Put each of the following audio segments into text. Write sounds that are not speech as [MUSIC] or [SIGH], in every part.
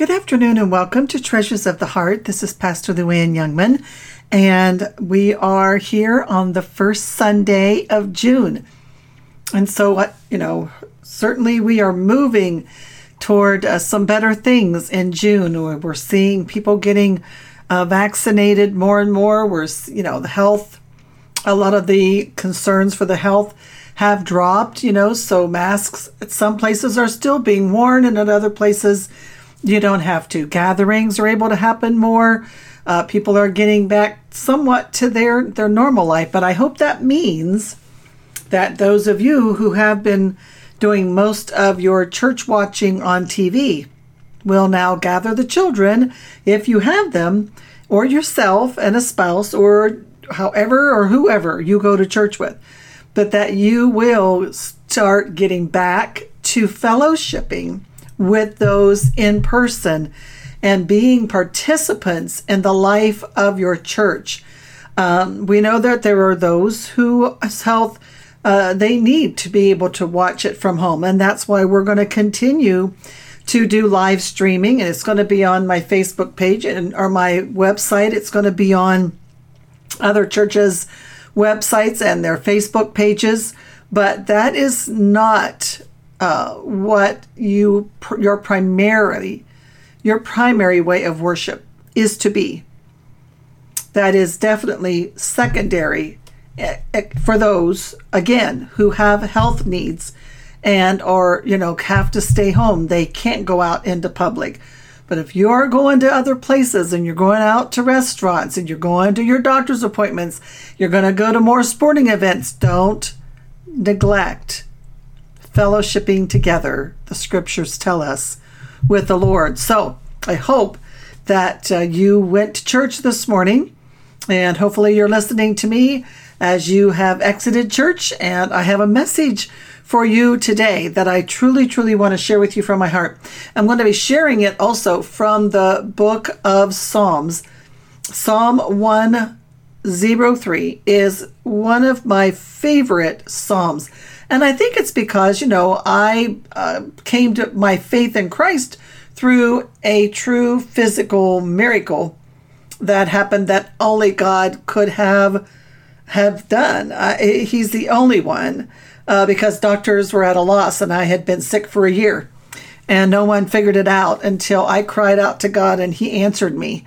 Good afternoon and welcome to Treasures of the Heart. This is Pastor Luann Youngman, and we are here on the first Sunday of June. And so, what you know, certainly we are moving toward uh, some better things in June. We're seeing people getting uh, vaccinated more and more. We're, you know, the health, a lot of the concerns for the health have dropped, you know, so masks at some places are still being worn, and at other places, you don't have to. Gatherings are able to happen more. Uh, people are getting back somewhat to their, their normal life, but I hope that means that those of you who have been doing most of your church watching on TV will now gather the children, if you have them, or yourself and a spouse, or however or whoever you go to church with, but that you will start getting back to fellowshipping with those in person and being participants in the life of your church. Um, we know that there are those whose health uh, they need to be able to watch it from home, and that's why we're going to continue to do live streaming, and it's going to be on my Facebook page and or my website. It's going to be on other churches' websites and their Facebook pages, but that is not uh, what you your primarily your primary way of worship is to be. That is definitely secondary for those again who have health needs and or you know have to stay home. They can't go out into public. But if you're going to other places and you're going out to restaurants and you're going to your doctor's appointments, you're going to go to more sporting events, don't neglect fellowshipping together, the scriptures tell us, with the Lord. So I hope that uh, you went to church this morning, and hopefully you're listening to me as you have exited church. And I have a message for you today that I truly, truly want to share with you from my heart. I'm going to be sharing it also from the book of Psalms. Psalm 103 is one of my favorite Psalms. And I think it's because, you know, I uh, came to my faith in Christ through a true physical miracle that happened that only God could have have done. He's the only one uh, because doctors were at a loss and I had been sick for a year and no one figured it out until I cried out to God and He answered me.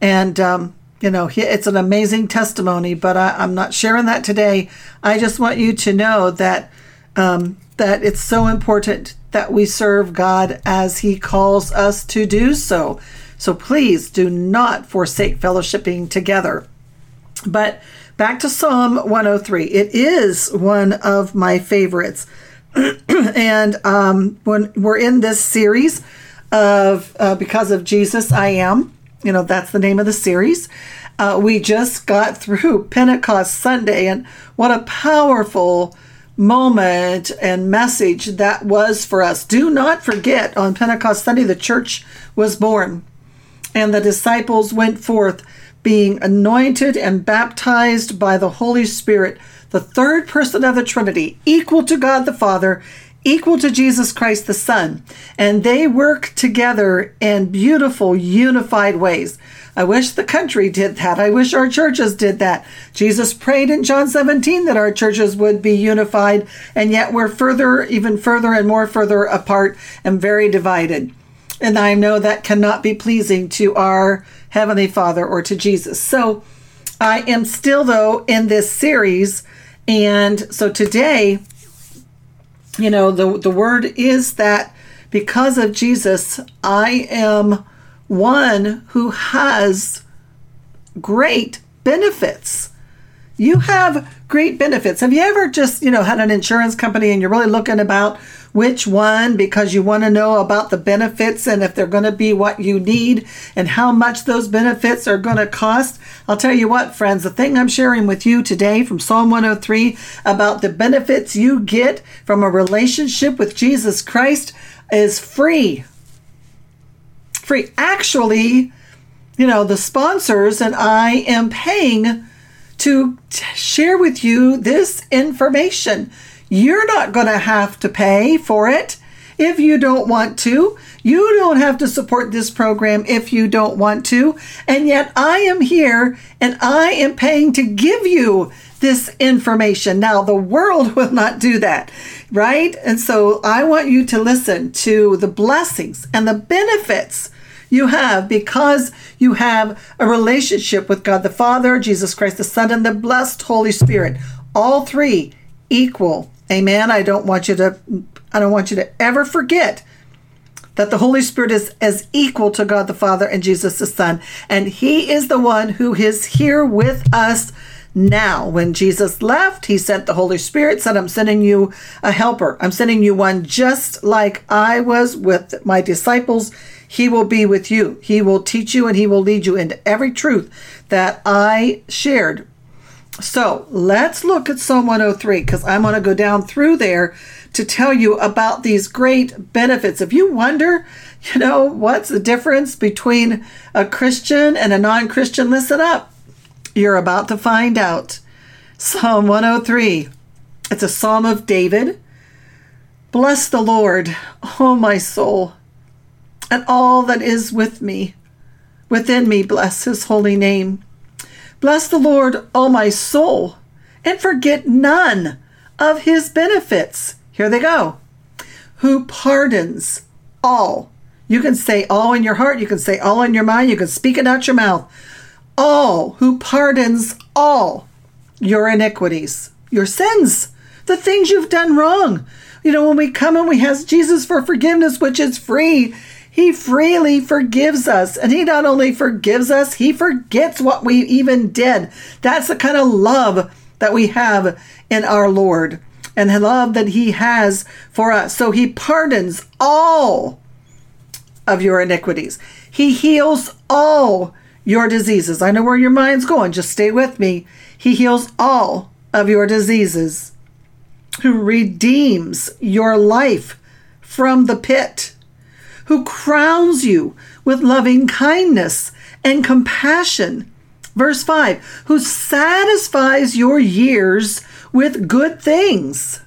And um, you know, it's an amazing testimony, but I, I'm not sharing that today. I just want you to know that um, that it's so important that we serve God as He calls us to do so. So please do not forsake fellowshipping together. But back to Psalm 103. It is one of my favorites. [CLEARS THROAT] and um, when we're in this series of uh, Because of Jesus, I Am, you know, that's the name of the series. Uh, we just got through Pentecost Sunday, and what a powerful moment and message that was for us. Do not forget on Pentecost Sunday, the church was born and the disciples went forth being anointed and baptized by the Holy Spirit, the third person of the Trinity, equal to God the Father, equal to Jesus Christ the Son. And they work together in beautiful, unified ways. I wish the country did that. I wish our churches did that. Jesus prayed in John 17 that our churches would be unified, and yet we're further, even further and more further apart and very divided. And I know that cannot be pleasing to our Heavenly Father or to Jesus. So I am still, though, in this series. And so today, you know, the, the word is that because of Jesus, I am one who has great benefits. You have great benefits. Have you ever just, you know, had an insurance company and you're really looking about which one because you want to know about the benefits and if they're going to be what you need and how much those benefits are going to cost? I'll tell you what, friends, the thing I'm sharing with you today from Psalm 103 about the benefits you get from a relationship with Jesus Christ is free free. Actually, you know, the sponsors and I am paying to share with you this information. You're not going to have to pay for it. if you don't want to. You don't have to support this program if you don't want to. And yet I am here and I am paying to give you this information. Now, the world [LAUGHS] will not do that, right? And so I want you to listen to the blessings and the benefits you have because you have a relationship with God the Father, Jesus Christ the Son, and the blessed Holy Spirit. All three equal. Amen. I don't want you to I don't want you to ever forget that the Holy Spirit is as equal to God the Father and Jesus the Son. And He is the one who is here with us now. When Jesus left, He sent the Holy Spirit, said, I'm sending you a helper. I'm sending you one just like I was with my disciples. He will be with you. He will teach you and He will lead you into every truth that I shared. So let's look at Psalm 103 because I'm going to go down through there to tell you about these great benefits. If you wonder, you know, what's the difference between a Christian and a non Christian, listen up. You're about to find out. Psalm 103. It's a psalm of David. Bless the Lord, O my soul, and all that is with me. Within me, bless his holy name. Bless the Lord, O my soul, and forget none of his benefits. Here they go. Who pardons all. You can say all in your heart, you can say all in your mind, you can speak it out your mouth all, who pardons all your iniquities, your sins, the things you've done wrong. You know, when we come and we ask Jesus for forgiveness, which is free, he freely forgives us. And he not only forgives us, he forgets what we even did. That's the kind of love that we have in our Lord and the love that he has for us. So he pardons all of your iniquities. He heals all your diseases. I know where your mind's going. Just stay with me. He heals all of your diseases, who redeems your life from the pit, who crowns you with loving kindness and compassion. Verse 5 Who satisfies your years with good things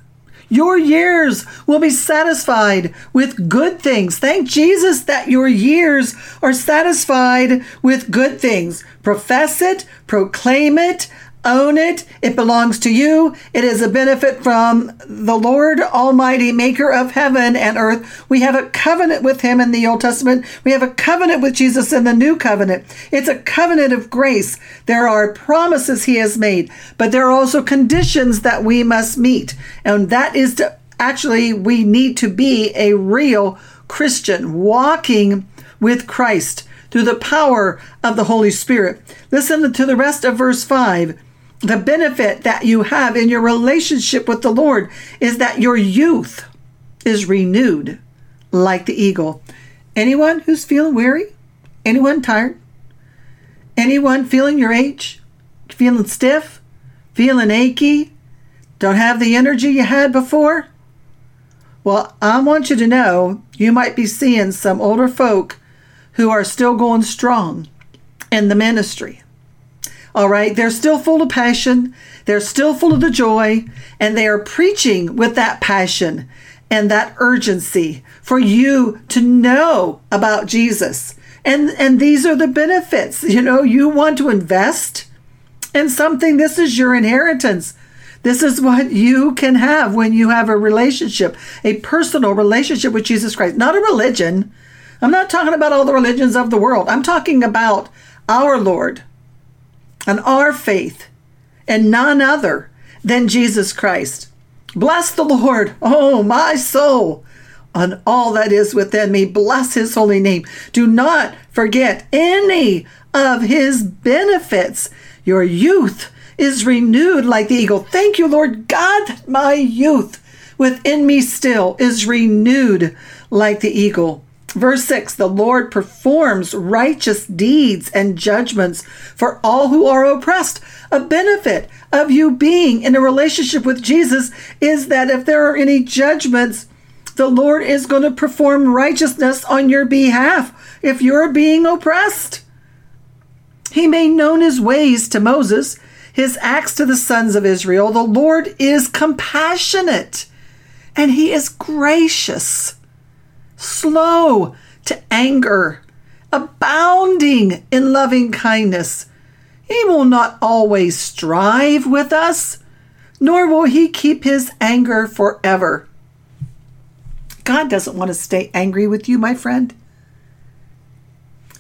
your years will be satisfied with good things. Thank Jesus that your years are satisfied with good things. Profess it, proclaim it, own it. It belongs to you. It is a benefit from the Lord Almighty, maker of heaven and earth. We have a covenant with him in the Old Testament. We have a covenant with Jesus in the new covenant. It's a covenant of grace. There are promises he has made, but there are also conditions that we must meet. And that is to actually, we need to be a real Christian walking with Christ through the power of the Holy Spirit. Listen to the rest of verse 5 the benefit that you have in your relationship with the Lord is that your youth is renewed like the eagle. Anyone who's feeling weary? Anyone tired? Anyone feeling your age? Feeling stiff? Feeling achy? Don't have the energy you had before? Well, I want you to know you might be seeing some older folk who are still going strong in the ministry. All right. They're still full of passion. They're still full of the joy and they are preaching with that passion and that urgency for you to know about Jesus. And, and these are the benefits. You know, you want to invest in something. This is your inheritance. This is what you can have when you have a relationship, a personal relationship with Jesus Christ, not a religion. I'm not talking about all the religions of the world. I'm talking about our Lord, and our faith and none other than Jesus Christ. Bless the Lord, oh my soul, and all that is within me. Bless his holy name. Do not forget any of his benefits. Your youth is renewed like the eagle. Thank you, Lord God, my youth within me still is renewed like the eagle. Verse 6 The Lord performs righteous deeds and judgments for all who are oppressed. A benefit of you being in a relationship with Jesus is that if there are any judgments, the Lord is going to perform righteousness on your behalf if you're being oppressed. He made known his ways to Moses, his acts to the sons of Israel. The Lord is compassionate and he is gracious slow to anger, abounding in loving kindness. He will not always strive with us, nor will he keep his anger forever. God doesn't want to stay angry with you, my friend.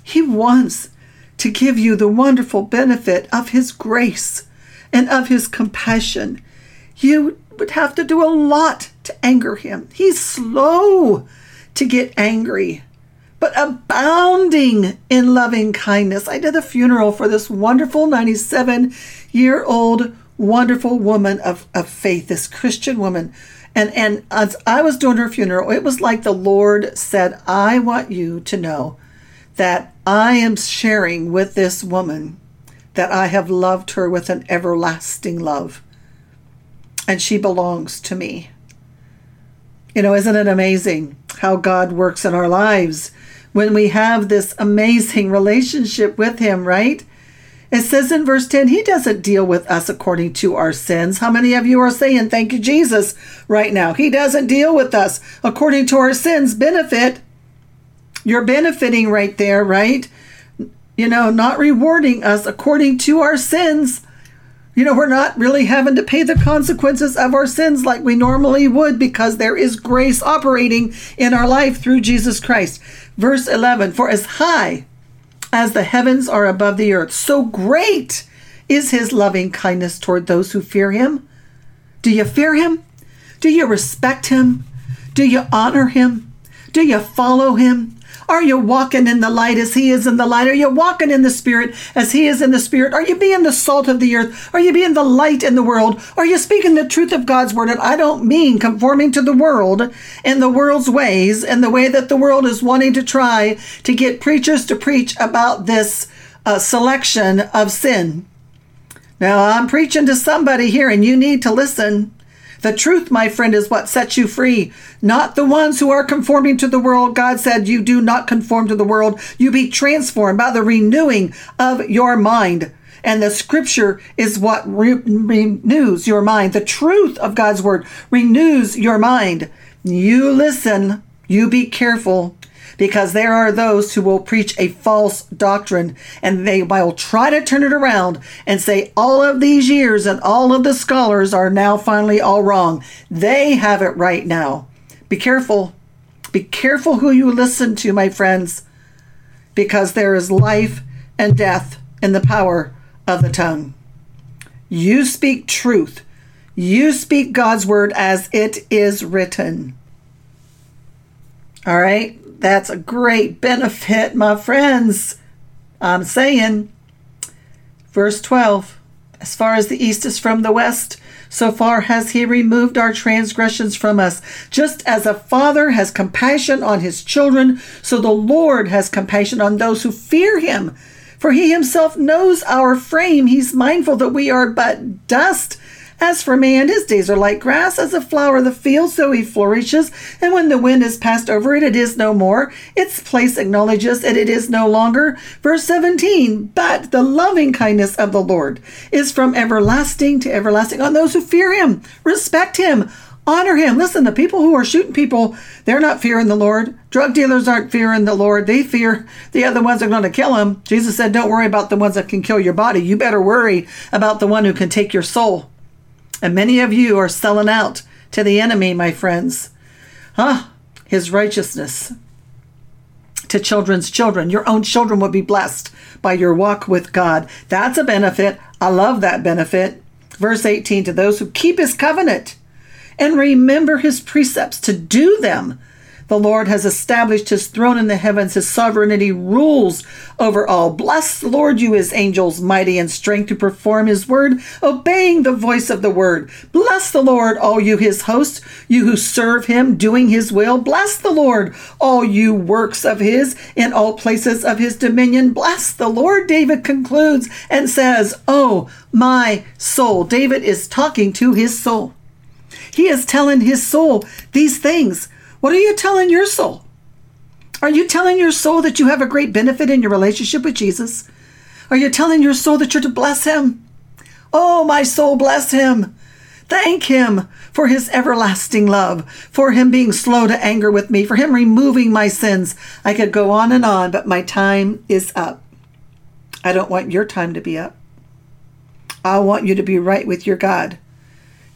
He wants to give you the wonderful benefit of his grace and of his compassion. You would have to do a lot to anger him. He's slow to get angry, but abounding in loving kindness. I did a funeral for this wonderful 97 year old, wonderful woman of, of faith, this Christian woman. And, and as I was doing her funeral, it was like the Lord said, I want you to know that I am sharing with this woman that I have loved her with an everlasting love. And she belongs to me. You know, isn't it amazing how God works in our lives when we have this amazing relationship with Him, right? It says in verse 10, He doesn't deal with us according to our sins. How many of you are saying, Thank you, Jesus, right now? He doesn't deal with us according to our sins. Benefit. You're benefiting right there, right? You know, not rewarding us according to our sins. You know, we're not really having to pay the consequences of our sins like we normally would because there is grace operating in our life through Jesus Christ. Verse 11 For as high as the heavens are above the earth, so great is his loving kindness toward those who fear him. Do you fear him? Do you respect him? Do you honor him? Do you follow him? Are you walking in the light as He is in the light? Are you walking in the Spirit as He is in the Spirit? Are you being the salt of the earth? Are you being the light in the world? Are you speaking the truth of God's word? And I don't mean conforming to the world and the world's ways and the way that the world is wanting to try to get preachers to preach about this uh, selection of sin. Now, I'm preaching to somebody here, and you need to listen. The truth, my friend, is what sets you free, not the ones who are conforming to the world. God said, You do not conform to the world. You be transformed by the renewing of your mind. And the scripture is what re- renews your mind. The truth of God's word renews your mind. You listen, you be careful, because there are those who will preach a false doctrine and they will try to turn it around and say all of these years and all of the scholars are now finally all wrong. They have it right now. Be careful. Be careful who you listen to, my friends, because there is life and death in the power of the tongue. You speak truth. You speak God's word as it is written. All right? That's a great benefit, my friends. I'm saying, verse 12, as far as the east is from the west, so far has he removed our transgressions from us. Just as a father has compassion on his children, so the Lord has compassion on those who fear him. For he himself knows our frame. He's mindful that we are but dust. As for man, his days are like grass, as a flower of the field, so he flourishes. And when the wind has passed over it, it is no more. Its place acknowledges that it is no longer. Verse 17 But the loving kindness of the Lord is from everlasting to everlasting on those who fear him, respect him, honor him. Listen, the people who are shooting people, they're not fearing the Lord. Drug dealers aren't fearing the Lord. They fear the other ones are going to kill him. Jesus said, Don't worry about the ones that can kill your body. You better worry about the one who can take your soul. And many of you are selling out to the enemy, my friends. Huh? His righteousness to children's children. Your own children will be blessed by your walk with God. That's a benefit. I love that benefit. Verse 18 to those who keep his covenant and remember his precepts to do them the Lord has established his throne in the heavens. His sovereignty rules over all. Bless the Lord, you his angels, mighty in strength to perform his word, obeying the voice of the word. Bless the Lord, all you his hosts, you who serve him, doing his will. Bless the Lord, all you works of his in all places of his dominion. Bless the Lord, David concludes and says, Oh, my soul. David is talking to his soul. He is telling his soul these things what are you telling your soul? Are you telling your soul that you have a great benefit in your relationship with Jesus? Are you telling your soul that you're to bless him? Oh, my soul, bless him. Thank Him for His everlasting love, for Him being slow to anger with me, for Him removing my sins. I could go on and on, but my time is up. I don't want your time to be up. I want you to be right with your God.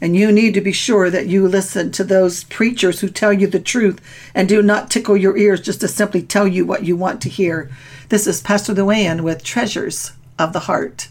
And you need to be sure that you listen to those preachers who tell you the truth and do not tickle your ears just to simply tell you what you want to hear. This is Pastor Luann with Treasures of the Heart.